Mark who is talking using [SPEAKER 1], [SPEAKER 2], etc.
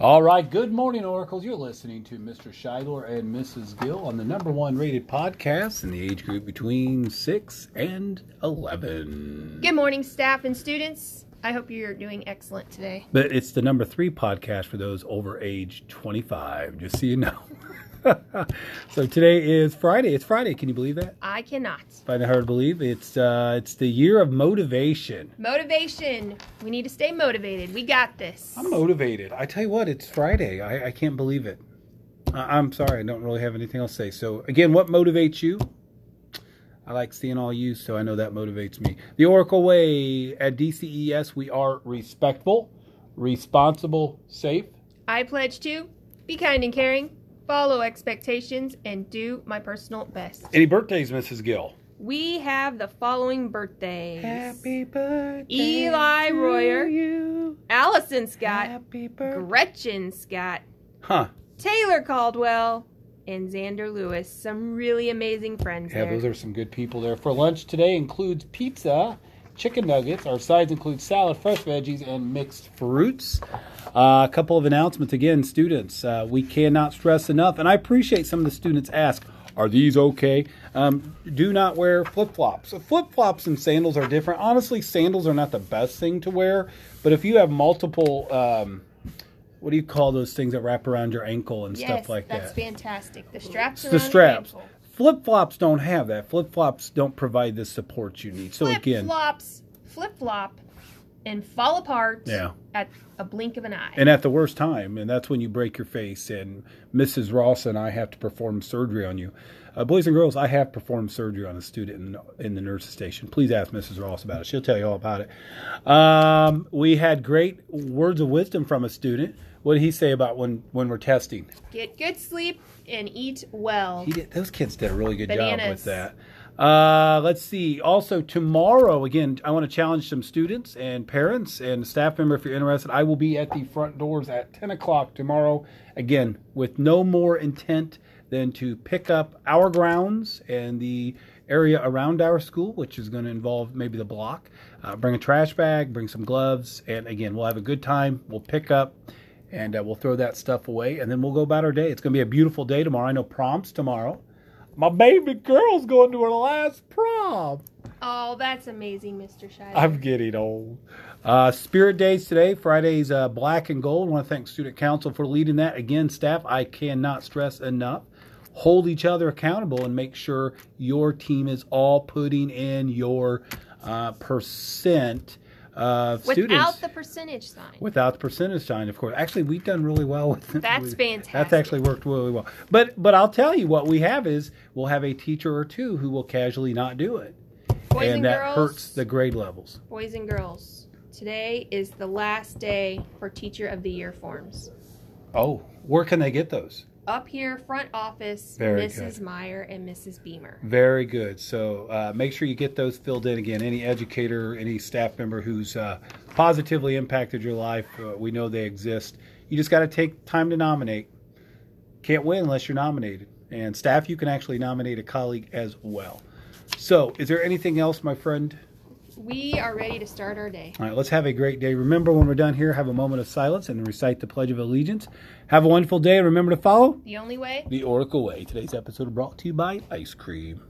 [SPEAKER 1] All right, good morning, Oracles. You're listening to Mr. Scheidler and Mrs. Gill on the number one rated podcast in the age group between 6 and 11.
[SPEAKER 2] Good morning, staff and students. I hope you're doing excellent today.
[SPEAKER 1] But it's the number three podcast for those over age 25, just so you know. so today is Friday. It's Friday. Can you believe that?
[SPEAKER 2] I cannot.
[SPEAKER 1] Find it hard to believe. It's uh, it's the year of motivation.
[SPEAKER 2] Motivation. We need to stay motivated. We got this.
[SPEAKER 1] I'm motivated. I tell you what, it's Friday. I, I can't believe it. I, I'm sorry. I don't really have anything else to say. So again, what motivates you? I like seeing all you, so I know that motivates me. The Oracle Way at DCES, we are respectful, responsible, safe.
[SPEAKER 2] I pledge to be kind and caring, follow expectations, and do my personal best.
[SPEAKER 1] Any birthdays, Mrs. Gill?
[SPEAKER 2] We have the following birthdays
[SPEAKER 1] Happy birthday,
[SPEAKER 2] Eli
[SPEAKER 1] to
[SPEAKER 2] Royer.
[SPEAKER 1] you.
[SPEAKER 2] Allison Scott,
[SPEAKER 1] Happy birthday.
[SPEAKER 2] Gretchen Scott,
[SPEAKER 1] Huh?
[SPEAKER 2] Taylor Caldwell, and Xander Lewis. Some really amazing friends
[SPEAKER 1] Yeah,
[SPEAKER 2] there.
[SPEAKER 1] those are some good people there. For lunch today includes pizza, chicken nuggets. Our sides include salad, fresh veggies, and mixed fruits. Uh, a couple of announcements again, students. Uh, we cannot stress enough, and I appreciate some of the students ask, "Are these okay?" Um, do not wear flip flops. Flip flops and sandals are different. Honestly, sandals are not the best thing to wear, but if you have multiple. Um, what do you call those things that wrap around your ankle and
[SPEAKER 2] yes,
[SPEAKER 1] stuff like
[SPEAKER 2] that's
[SPEAKER 1] that?
[SPEAKER 2] That's fantastic. The straps.
[SPEAKER 1] the straps. Flip flops don't have that. Flip flops don't provide the support you need. So again
[SPEAKER 2] flip
[SPEAKER 1] again,
[SPEAKER 2] flops flip flop and fall apart
[SPEAKER 1] Yeah.
[SPEAKER 2] at a blink of an eye.
[SPEAKER 1] and at the worst time, and that's when you break your face. And Mrs. Ross and I have to perform surgery on you. Uh, boys and girls, I have performed surgery on a student in, in the nurse's station. Please ask Mrs. Ross about it. She'll tell you all about it. Um, we had great words of wisdom from a student. What did he say about when, when we're testing?
[SPEAKER 2] Get good sleep and eat well.
[SPEAKER 1] He did, those kids did a really good job with that. Uh, let's see. Also, tomorrow, again, I want to challenge some students and parents and staff member if you're interested. I will be at the front doors at 10 o'clock tomorrow, again, with no more intent than to pick up our grounds and the area around our school, which is going to involve maybe the block. Uh, bring a trash bag, bring some gloves, and again, we'll have a good time. We'll pick up and uh, we'll throw that stuff away, and then we'll go about our day. It's going to be a beautiful day tomorrow. I know prom's tomorrow. My baby girl's going to her last prom.
[SPEAKER 2] Oh, that's amazing, Mr. Scheidler.
[SPEAKER 1] I'm getting old. Uh, Spirit Days today. Friday's uh, black and gold. I want to thank Student Council for leading that. Again, staff, I cannot stress enough. Hold each other accountable and make sure your team is all putting in your uh, percent
[SPEAKER 2] Without
[SPEAKER 1] students.
[SPEAKER 2] the percentage sign.
[SPEAKER 1] Without the percentage sign, of course. Actually, we've done really well with it.
[SPEAKER 2] That's fantastic.
[SPEAKER 1] That's actually worked really well. But but I'll tell you what we have is we'll have a teacher or two who will casually not do it,
[SPEAKER 2] Boys
[SPEAKER 1] and
[SPEAKER 2] and,
[SPEAKER 1] that
[SPEAKER 2] girls,
[SPEAKER 1] hurts the grade levels.
[SPEAKER 2] boys and girls, today is the last day for Teacher of the Year forms.
[SPEAKER 1] Oh, where can they get those?
[SPEAKER 2] Up here, front office,
[SPEAKER 1] Very
[SPEAKER 2] Mrs.
[SPEAKER 1] good.
[SPEAKER 2] Meyer and Mrs. Beamer.
[SPEAKER 1] Very good. So uh, make sure you get those filled in again. Any educator, any staff member who's uh, positively impacted your life, uh, we know they exist. You just got to take time to nominate. Can't win unless you're nominated. And staff, you can actually nominate a colleague as well. So, is there anything else, my friend?
[SPEAKER 2] We are ready to start our day.
[SPEAKER 1] All right, let's have a great day. Remember, when we're done here, have a moment of silence and recite the Pledge of Allegiance. Have a wonderful day, and remember to follow
[SPEAKER 2] The only way
[SPEAKER 1] the Oracle Way. Today's episode brought to you by Ice Cream.